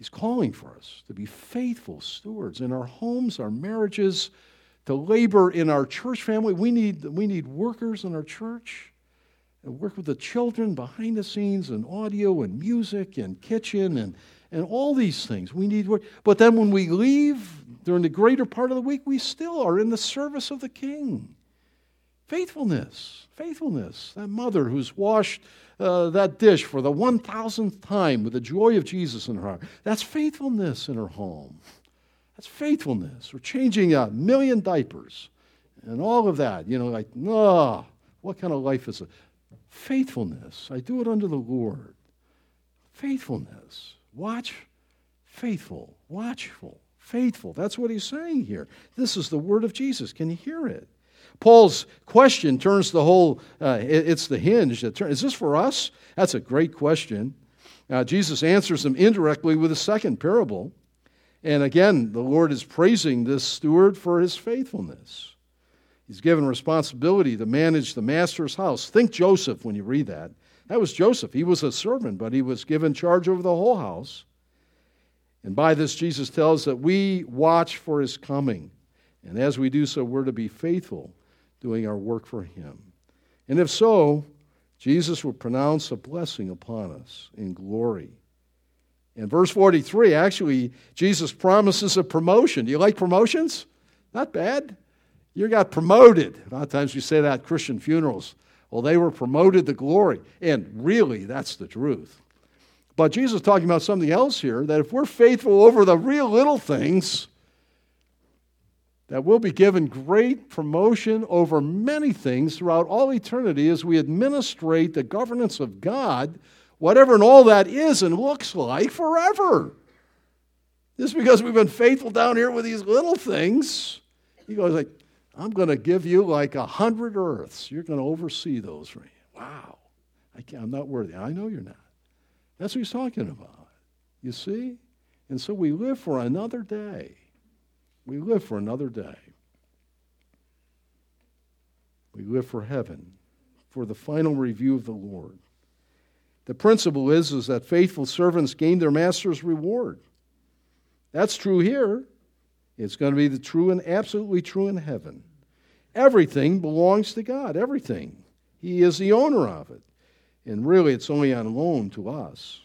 He's calling for us to be faithful stewards in our homes, our marriages, to labor in our church family. We need, we need workers in our church and work with the children behind the scenes and audio and music and kitchen and, and all these things. We need work. But then when we leave during the greater part of the week, we still are in the service of the King. Faithfulness, faithfulness. That mother who's washed uh, that dish for the 1000th time with the joy of Jesus in her heart. That's faithfulness in her home. That's faithfulness. Or changing a million diapers and all of that. You know, like, no, oh, what kind of life is it? Faithfulness. I do it under the Lord. Faithfulness. Watch, faithful, watchful, faithful. That's what he's saying here. This is the word of Jesus. Can you hear it? Paul's question turns the whole, uh, it's the hinge that turns. Is this for us? That's a great question. Uh, Jesus answers them indirectly with a second parable. And again, the Lord is praising this steward for his faithfulness. He's given responsibility to manage the master's house. Think Joseph when you read that. That was Joseph. He was a servant, but he was given charge over the whole house. And by this, Jesus tells that we watch for his coming. And as we do so, we're to be faithful doing our work for him. And if so, Jesus will pronounce a blessing upon us in glory. In verse 43, actually, Jesus promises a promotion. Do you like promotions? Not bad. You got promoted. A lot of times we say that at Christian funerals. Well, they were promoted to glory. And really, that's the truth. But Jesus is talking about something else here that if we're faithful over the real little things, that we'll be given great promotion over many things throughout all eternity as we administrate the governance of God, whatever and all that is and looks like forever. Just because we've been faithful down here with these little things, he goes like, I'm going to give you like a hundred earths. You're going to oversee those for me. Wow. I am not worthy. I know you're not. That's what he's talking about. You see? And so we live for another day. We live for another day. We live for heaven, for the final review of the Lord. The principle is, is that faithful servants gain their master's reward. That's true here. It's going to be the true and absolutely true in heaven. Everything belongs to God. Everything. He is the owner of it. And really, it's only on loan to us.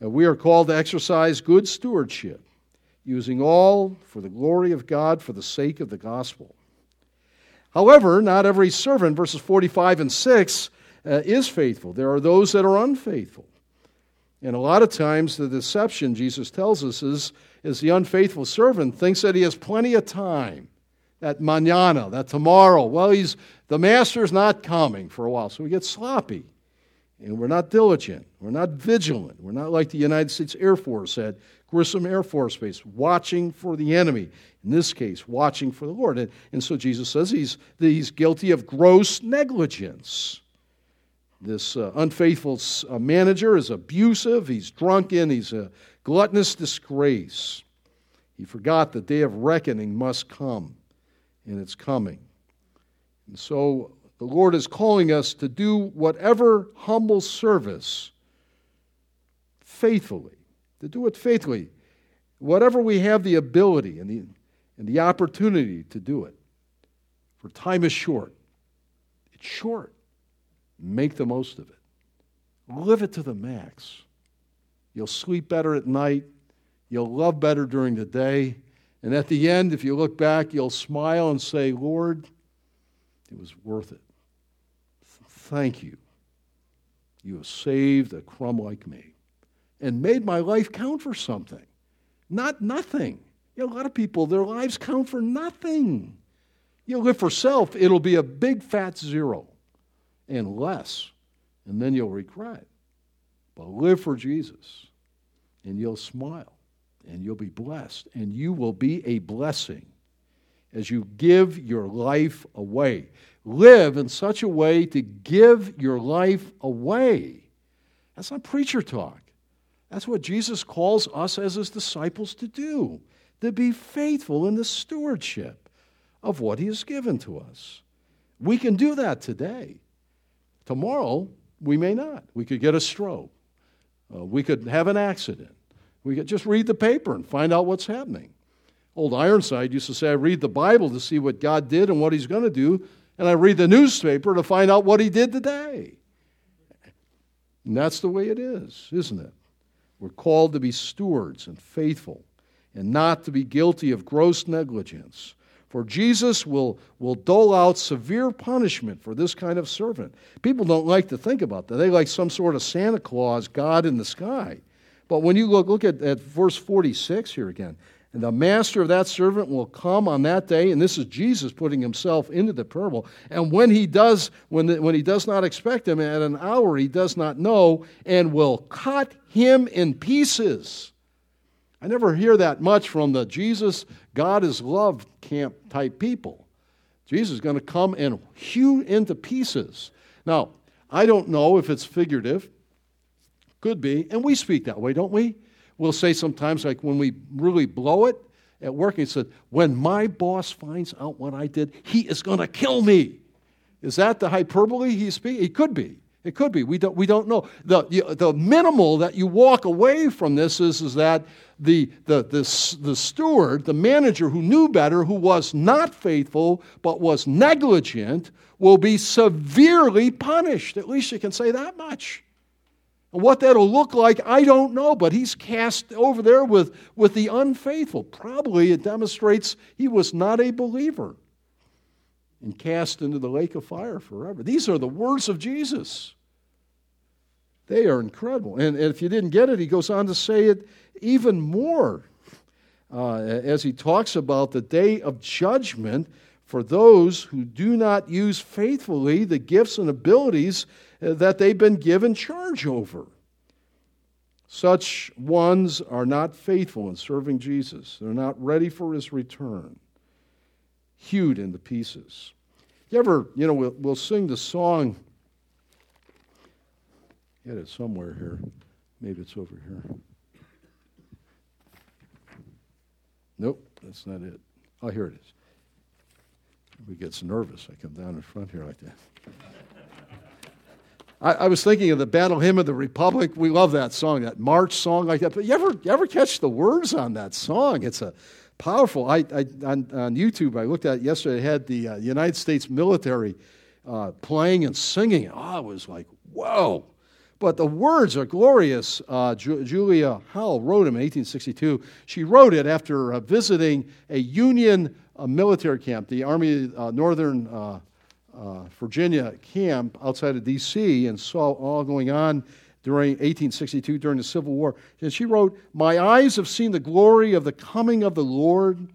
And we are called to exercise good stewardship, using all for the glory of God for the sake of the gospel. However, not every servant, verses 45 and 6, uh, is faithful. There are those that are unfaithful. And a lot of times, the deception, Jesus tells us, is, is the unfaithful servant thinks that he has plenty of time, that manana, that tomorrow. Well, he's, the master's not coming for a while, so we get sloppy. And we're not diligent. We're not vigilant. We're not like the United States Air Force at Grissom Air Force Base, watching for the enemy. In this case, watching for the Lord. And, and so Jesus says he's, he's guilty of gross negligence. This uh, unfaithful uh, manager is abusive, he's drunken, he's a gluttonous disgrace. He forgot the day of reckoning must come, and it's coming. And so the Lord is calling us to do whatever humble service faithfully, to do it faithfully, whatever we have the ability and the, and the opportunity to do it. For time is short. It's short. Make the most of it. Live it to the max. You'll sleep better at night. You'll love better during the day. And at the end, if you look back, you'll smile and say, Lord, it was worth it. Thank you. You have saved a crumb like me and made my life count for something, not nothing. You know, a lot of people, their lives count for nothing. You live for self, it'll be a big fat zero and less, and then you'll regret. But live for Jesus, and you'll smile, and you'll be blessed, and you will be a blessing as you give your life away. Live in such a way to give your life away. That's not preacher talk. That's what Jesus calls us as his disciples to do, to be faithful in the stewardship of what he has given to us. We can do that today. Tomorrow, we may not. We could get a stroke. Uh, we could have an accident. We could just read the paper and find out what's happening. Old Ironside used to say, I read the Bible to see what God did and what He's going to do, and I read the newspaper to find out what He did today. And that's the way it is, isn't it? We're called to be stewards and faithful and not to be guilty of gross negligence. For Jesus will, will dole out severe punishment for this kind of servant. People don't like to think about that. They like some sort of Santa Claus, God in the sky. But when you look, look at, at verse 46 here again, And the master of that servant will come on that day, and this is Jesus putting himself into the parable. And when he does, when, the, when he does not expect him at an hour he does not know, and will cut him in pieces. I never hear that much from the Jesus, God is love camp type people. Jesus is going to come and hew into pieces. Now, I don't know if it's figurative. Could be. And we speak that way, don't we? We'll say sometimes, like when we really blow it at work, he said, When my boss finds out what I did, he is going to kill me. Is that the hyperbole he's speaking? It could be. It could be. We don't, we don't know. The, the minimal that you walk away from this is, is that the, the, the, the steward, the manager who knew better, who was not faithful but was negligent, will be severely punished. At least you can say that much. What that'll look like, I don't know, but he's cast over there with, with the unfaithful. Probably it demonstrates he was not a believer and cast into the lake of fire forever. These are the words of Jesus. They are incredible. And, and if you didn't get it, he goes on to say it even more uh, as he talks about the day of judgment for those who do not use faithfully the gifts and abilities Uh, that they've been given charge over. Such ones are not faithful in serving Jesus. They're not ready for his return. Hewed into pieces. You ever, you know, we'll, we'll sing the song. Get it somewhere here. Maybe it's over here. Nope, that's not it. Oh, here it is. He gets nervous. I come down in front here like that. I, I, was thinking of the Battle Hymn of the Republic. We love that song, that march song like that. But you ever, you ever catch the words on that song? It's a powerful. I, I on, on, YouTube, I looked at yesterday. It had the uh, United States military uh, playing and singing. Oh, I was like, whoa. But the words are glorious. Uh, Ju- Julia Howe wrote them in 1862. She wrote it after uh, visiting a Union a military camp, the Army uh, Northern uh, Virginia camp outside of D.C., and saw all going on during 1862 during the Civil War. And she wrote, My eyes have seen the glory of the coming of the Lord.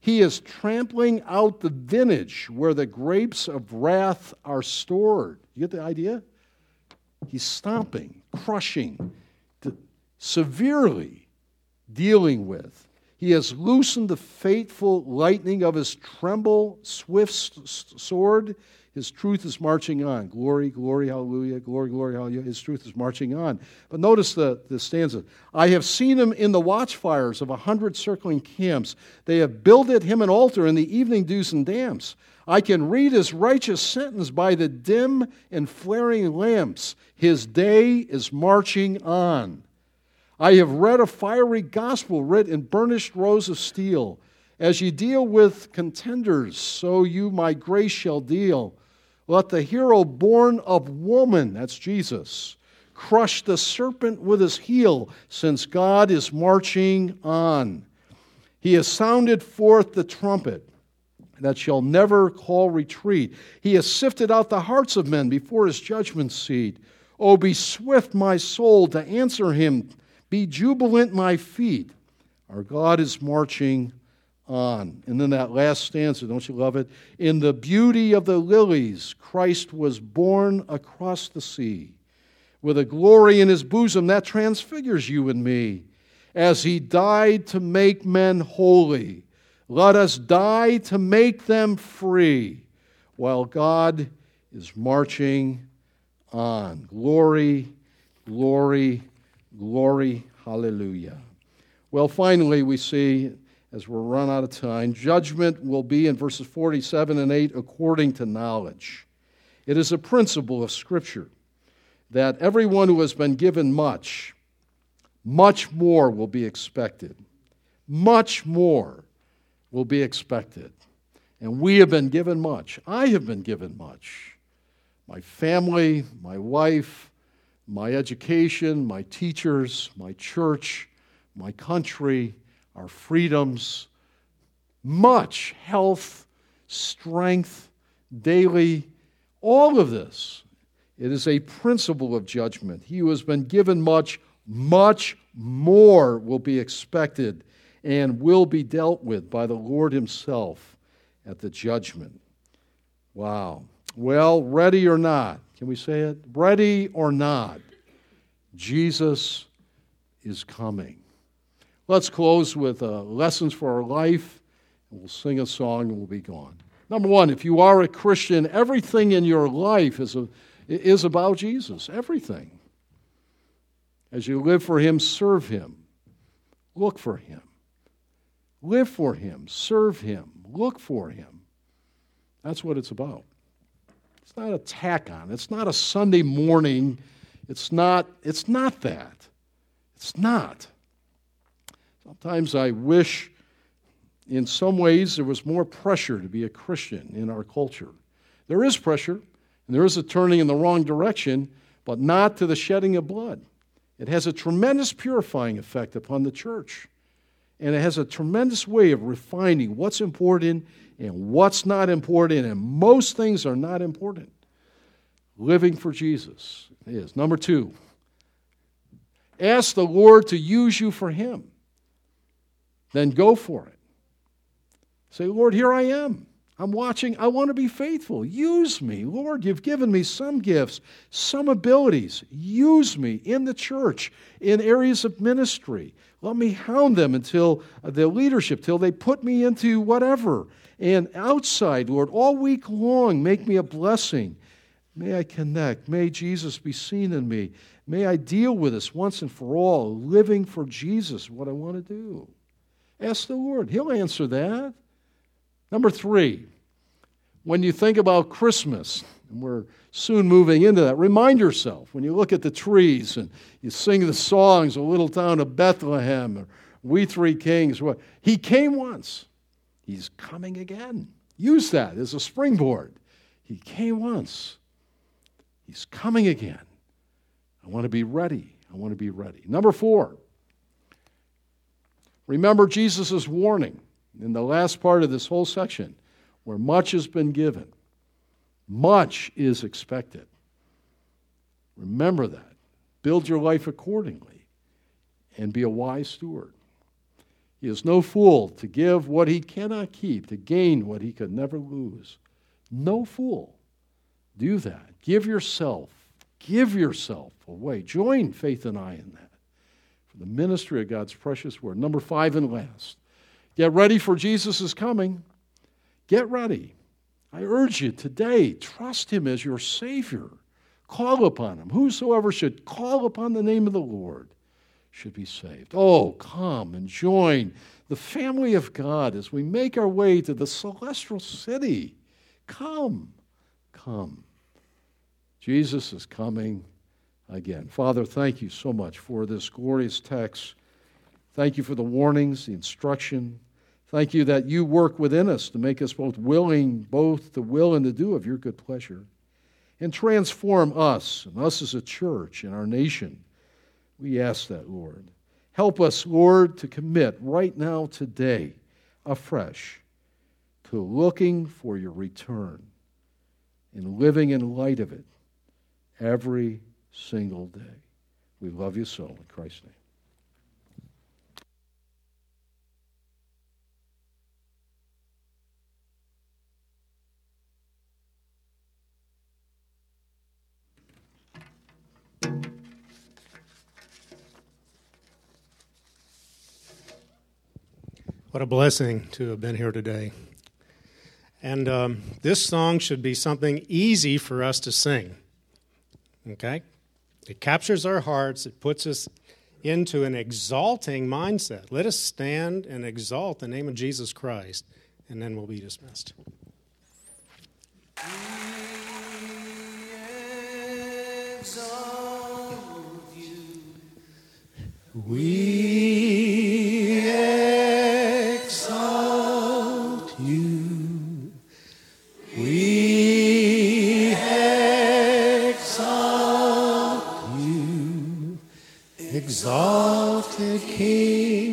He is trampling out the vintage where the grapes of wrath are stored. You get the idea? He's stomping, crushing, severely dealing with he has loosened the fateful lightning of his tremble swift sword. His truth is marching on. Glory, glory, hallelujah. Glory, glory, hallelujah. His truth is marching on. But notice the, the stanza. I have seen him in the watchfires of a hundred circling camps. They have builded him an altar in the evening dews and damps. I can read his righteous sentence by the dim and flaring lamps. His day is marching on. I have read a fiery gospel writ in burnished rows of steel. As ye deal with contenders, so you my grace shall deal. Let the hero born of woman, that's Jesus, crush the serpent with his heel, since God is marching on. He has sounded forth the trumpet that shall never call retreat. He has sifted out the hearts of men before his judgment seat. Oh, be swift, my soul, to answer him be jubilant, my feet. Our God is marching on. And then that last stanza, don't you love it? In the beauty of the lilies, Christ was born across the sea. With a glory in his bosom that transfigures you and me. As he died to make men holy, let us die to make them free, while God is marching on. Glory, glory, Glory, hallelujah. Well, finally, we see, as we're run out of time, judgment will be in verses 47 and 8 according to knowledge. It is a principle of Scripture that everyone who has been given much, much more will be expected. Much more will be expected. And we have been given much. I have been given much. My family, my wife, my education, my teachers, my church, my country, our freedoms, much health, strength, daily, all of this. It is a principle of judgment. He who has been given much, much more will be expected. and will be dealt with by the Lord Himself at the judgment. Wow. Well, ready or not, can we say it? Ready or not, Jesus is coming. Let's close with uh, lessons for our life, and we'll sing a song and we'll be gone. Number one, if you are a Christian, everything in your life is, a, is about Jesus. Everything. As you live for Him, serve Him, look for Him. Live for Him, serve Him, look for Him. That's what it's about. It's not a tack on. It's not a Sunday morning. It's not, it's not that. It's not. Sometimes I wish, in some ways, there was more pressure to be a Christian in our culture. There is pressure, and there is a turning in the wrong direction, but not to the shedding of blood. It has a tremendous purifying effect upon the church. And it has a tremendous way of refining what's important and what's not important, and most things are not important. Living for Jesus is. Number two, ask the Lord to use you for Him. Then go for it. Say, Lord, here I am. I'm watching. I want to be faithful. Use me. Lord, you've given me some gifts, some abilities. Use me in the church, in areas of ministry. Let me hound them until uh, the leadership, till they put me into whatever. And outside, Lord, all week long, make me a blessing. May I connect. May Jesus be seen in me. May I deal with this once and for all, living for Jesus, what I want to do. Ask the Lord. He'll answer that. Number three, when you think about Christmas, and we're soon moving into that, remind yourself when you look at the trees and you sing the songs, A Little Town of Bethlehem, or We Three Kings, what, He came once. He's coming again. Use that as a springboard. He came once. He's coming again. I want to be ready. I want to be ready. Number four, remember Jesus' warning in the last part of this whole section, where much has been given, much is expected. Remember that. Build your life accordingly and be a wise steward. He is no fool to give what he cannot keep, to gain what he could never lose. No fool. Do that. Give yourself, give yourself away. Join Faith and I in that for the ministry of God's precious word. Number five and last, Get ready for Jesus' coming. Get ready. I urge you today, trust him as your Savior. Call upon him. Whosoever should call upon the name of the Lord should be saved. Oh, come and join the family of God as we make our way to the celestial city. Come, come. Jesus is coming again. Father, thank you so much for this glorious text. Thank you for the warnings, the instruction. Thank you that you work within us to make us both willing, both to will and to do of your good pleasure. And transform us, and us as a church and our nation. We ask that, Lord. Help us, Lord, to commit right now, today, afresh, to looking for your return and living in light of it every single day. We love you so in Christ's name. What a blessing to have been here today. And um, this song should be something easy for us to sing. Okay? It captures our hearts, it puts us into an exalting mindset. Let us stand and exalt the name of Jesus Christ, and then we'll be dismissed. We exalt you. We Exalted King